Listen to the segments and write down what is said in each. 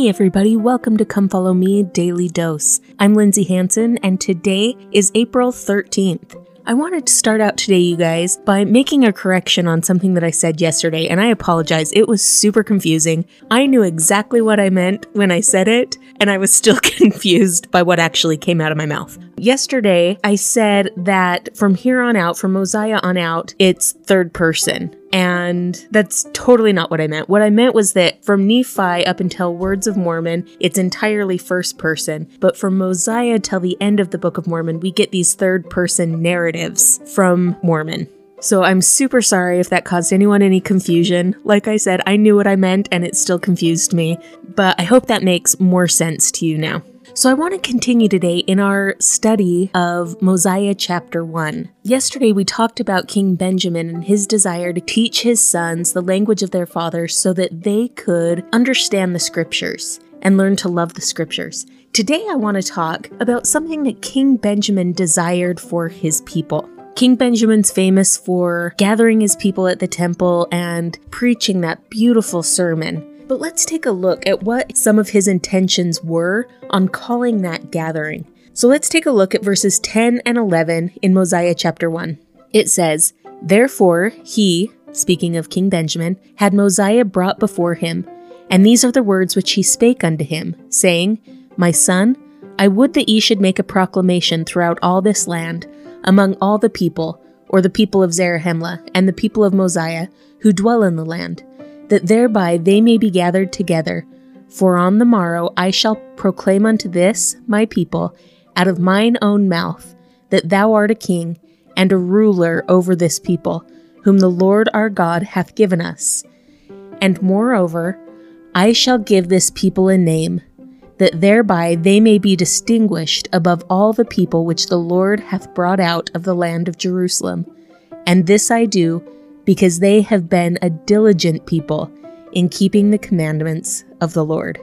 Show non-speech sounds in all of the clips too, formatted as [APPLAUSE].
Hey everybody, welcome to Come Follow Me Daily Dose. I'm Lindsay Hanson and today is April 13th. I wanted to start out today, you guys, by making a correction on something that I said yesterday, and I apologize. It was super confusing. I knew exactly what I meant when I said it, and I was still [LAUGHS] confused by what actually came out of my mouth. Yesterday, I said that from here on out, from Mosiah on out, it's third person. And that's totally not what I meant. What I meant was that from Nephi up until Words of Mormon, it's entirely first person. But from Mosiah till the end of the Book of Mormon, we get these third person narratives from Mormon. So I'm super sorry if that caused anyone any confusion. Like I said, I knew what I meant and it still confused me. But I hope that makes more sense to you now. So, I want to continue today in our study of Mosiah chapter 1. Yesterday, we talked about King Benjamin and his desire to teach his sons the language of their father so that they could understand the scriptures and learn to love the scriptures. Today, I want to talk about something that King Benjamin desired for his people. King Benjamin's famous for gathering his people at the temple and preaching that beautiful sermon but let's take a look at what some of his intentions were on calling that gathering. So let's take a look at verses 10 and 11 in Mosiah chapter 1. It says, Therefore he, speaking of King Benjamin, had Mosiah brought before him, and these are the words which he spake unto him, saying, My son, I would that ye should make a proclamation throughout all this land, among all the people, or the people of Zarahemla, and the people of Mosiah, who dwell in the land, that thereby they may be gathered together. For on the morrow I shall proclaim unto this, my people, out of mine own mouth, that thou art a king and a ruler over this people, whom the Lord our God hath given us. And moreover, I shall give this people a name, that thereby they may be distinguished above all the people which the Lord hath brought out of the land of Jerusalem. And this I do, because they have been a diligent people in keeping the commandments of the Lord.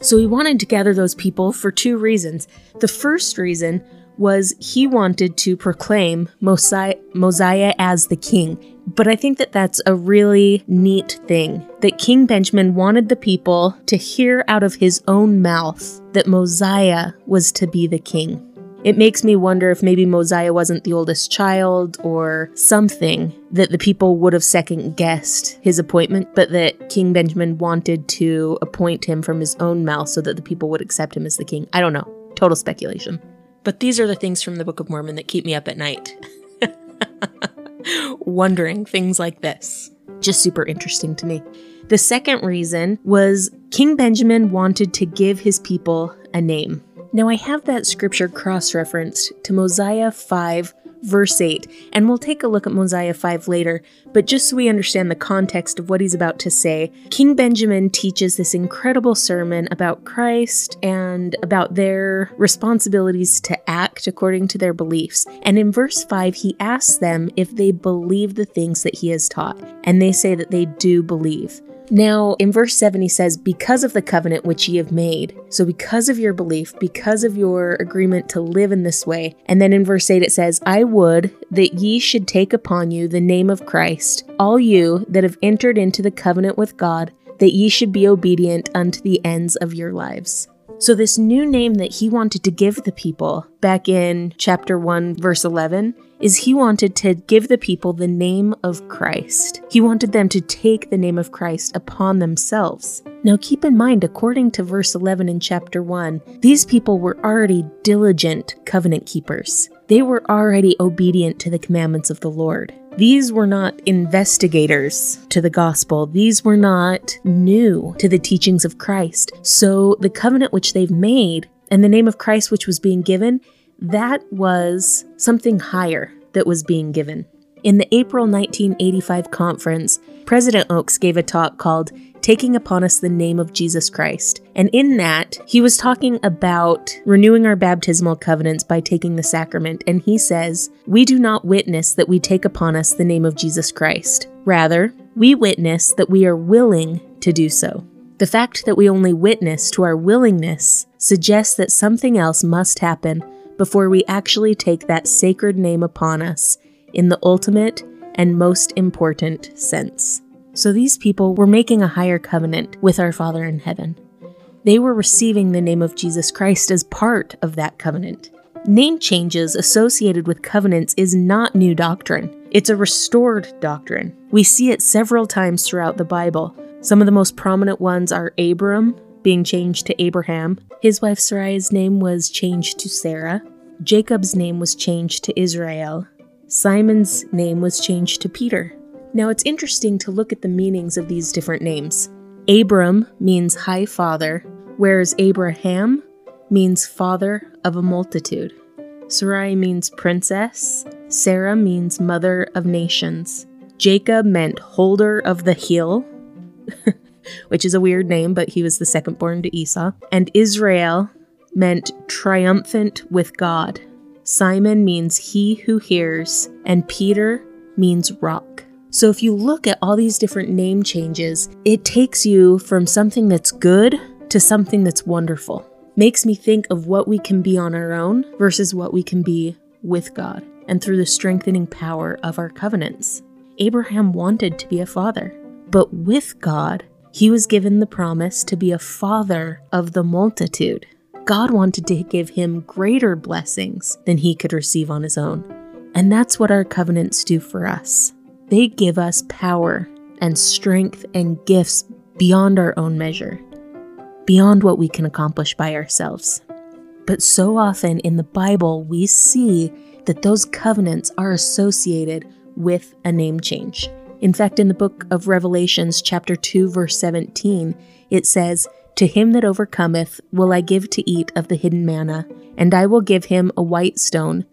So he wanted to gather those people for two reasons. The first reason was he wanted to proclaim Mosiah, as the king. But I think that that's a really neat thing that King Benjamin wanted the people to hear out of his own mouth that Mosiah was to be the king. It makes me wonder if maybe Mosiah wasn't the oldest child or something that the people would have second guessed his appointment, but that King Benjamin wanted to appoint him from his own mouth so that the people would accept him as the king. I don't know. Total speculation. But these are the things from the Book of Mormon that keep me up at night. [LAUGHS] Wondering things like this. Just super interesting to me. The second reason was King Benjamin wanted to give his people a name. Now, I have that scripture cross referenced to Mosiah 5, verse 8, and we'll take a look at Mosiah 5 later, but just so we understand the context of what he's about to say, King Benjamin teaches this incredible sermon about Christ and about their responsibilities to act according to their beliefs. And in verse 5, he asks them if they believe the things that he has taught, and they say that they do believe. Now, in verse 7, he says, Because of the covenant which ye have made. So, because of your belief, because of your agreement to live in this way. And then in verse 8, it says, I would that ye should take upon you the name of Christ, all you that have entered into the covenant with God, that ye should be obedient unto the ends of your lives. So, this new name that he wanted to give the people back in chapter 1, verse 11, is he wanted to give the people the name of Christ. He wanted them to take the name of Christ upon themselves. Now, keep in mind, according to verse 11 in chapter 1, these people were already diligent covenant keepers. They were already obedient to the commandments of the Lord. These were not investigators to the gospel. These were not new to the teachings of Christ. So the covenant which they've made and the name of Christ which was being given, that was something higher that was being given. In the April 1985 conference, President Oaks gave a talk called taking upon us the name of Jesus Christ. And in that, he was talking about renewing our baptismal covenants by taking the sacrament. And he says, We do not witness that we take upon us the name of Jesus Christ. Rather, we witness that we are willing to do so. The fact that we only witness to our willingness suggests that something else must happen before we actually take that sacred name upon us in the ultimate and most important sense. So these people were making a higher covenant with our Father in heaven. They were receiving the name of Jesus Christ as part of that covenant. Name changes associated with covenants is not new doctrine. It's a restored doctrine. We see it several times throughout the Bible. Some of the most prominent ones are Abram being changed to Abraham. His wife Sarai's name was changed to Sarah. Jacob's name was changed to Israel. Simon's name was changed to Peter. Now it's interesting to look at the meanings of these different names. Abram means high father, whereas Abraham means father of a multitude. Sarai means princess. Sarah means mother of nations. Jacob meant holder of the heel, [LAUGHS] which is a weird name, but he was the second born to Esau. And Israel meant triumphant with God. Simon means he who hears, and Peter means rock. So if you look at all these different name changes, it takes you from something that's good to something that's wonderful. Makes me think of what we can be on our own versus what we can be with God and through the strengthening power of our covenants. Abraham wanted to be a father, but with God, he was given the promise to be a father of the multitude. God wanted to give him greater blessings than he could receive on his own. And that's what our covenants do for us. They give us power and strength and gifts beyond our own measure, beyond what we can accomplish by ourselves. But so often in the Bible, we see that those covenants are associated with a name change. In fact, in the book of Revelations, chapter 2, verse 17, it says, To him that overcometh will I give to eat of the hidden manna, and I will give him a white stone,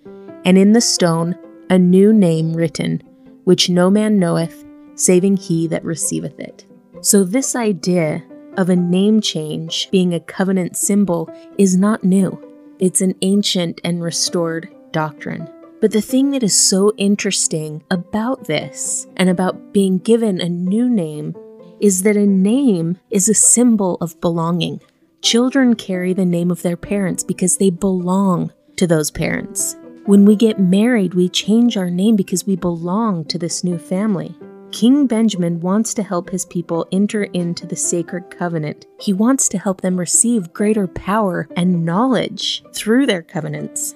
and in the stone a new name written which no man knoweth, saving he that receiveth it. So, this idea of a name change being a covenant symbol is not new. It's an ancient and restored doctrine. But the thing that is so interesting about this and about being given a new name is that a name is a symbol of belonging. Children carry the name of their parents because they belong to those parents. When we get married, we change our name because we belong to this new family. King Benjamin wants to help his people enter into the sacred covenant. He wants to help them receive greater power and knowledge through their covenants.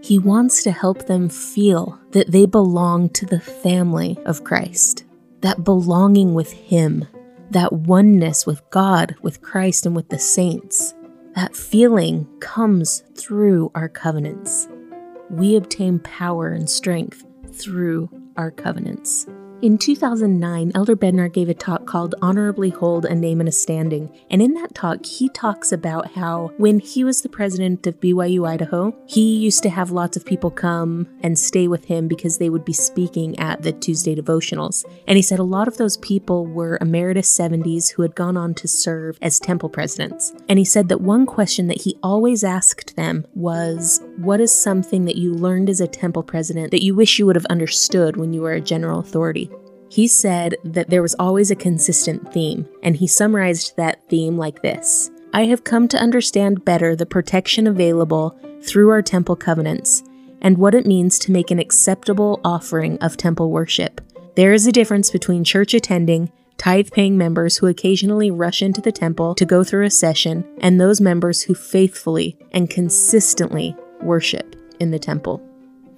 He wants to help them feel that they belong to the family of Christ, that belonging with Him, that oneness with God, with Christ, and with the saints. That feeling comes through our covenants we obtain power and strength through our covenants. In 2009, Elder Bednar gave a talk called Honorably Hold a Name and a Standing. And in that talk, he talks about how when he was the president of BYU Idaho, he used to have lots of people come and stay with him because they would be speaking at the Tuesday devotionals. And he said a lot of those people were emeritus 70s who had gone on to serve as temple presidents. And he said that one question that he always asked them was, What is something that you learned as a temple president that you wish you would have understood when you were a general authority? He said that there was always a consistent theme, and he summarized that theme like this I have come to understand better the protection available through our temple covenants and what it means to make an acceptable offering of temple worship. There is a difference between church attending, tithe paying members who occasionally rush into the temple to go through a session and those members who faithfully and consistently worship in the temple.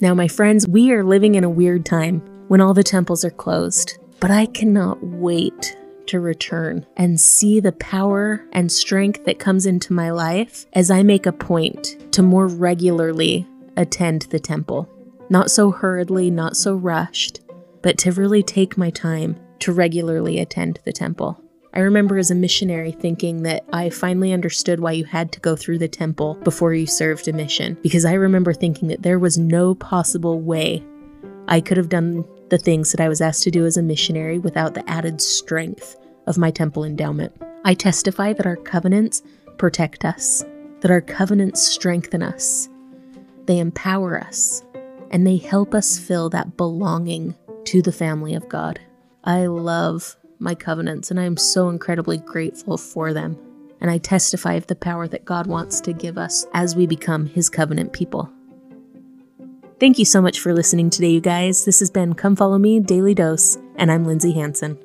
Now, my friends, we are living in a weird time when all the temples are closed. But I cannot wait to return and see the power and strength that comes into my life as I make a point to more regularly attend the temple. Not so hurriedly, not so rushed, but to really take my time to regularly attend the temple. I remember as a missionary thinking that I finally understood why you had to go through the temple before you served a mission, because I remember thinking that there was no possible way I could have done the things that I was asked to do as a missionary without the added strength of my temple endowment. I testify that our covenants protect us, that our covenants strengthen us, they empower us, and they help us feel that belonging to the family of God. I love my covenants, and I am so incredibly grateful for them. And I testify of the power that God wants to give us as we become His covenant people. Thank you so much for listening today, you guys. This has been Come Follow Me Daily Dose, and I'm Lindsay Hanson.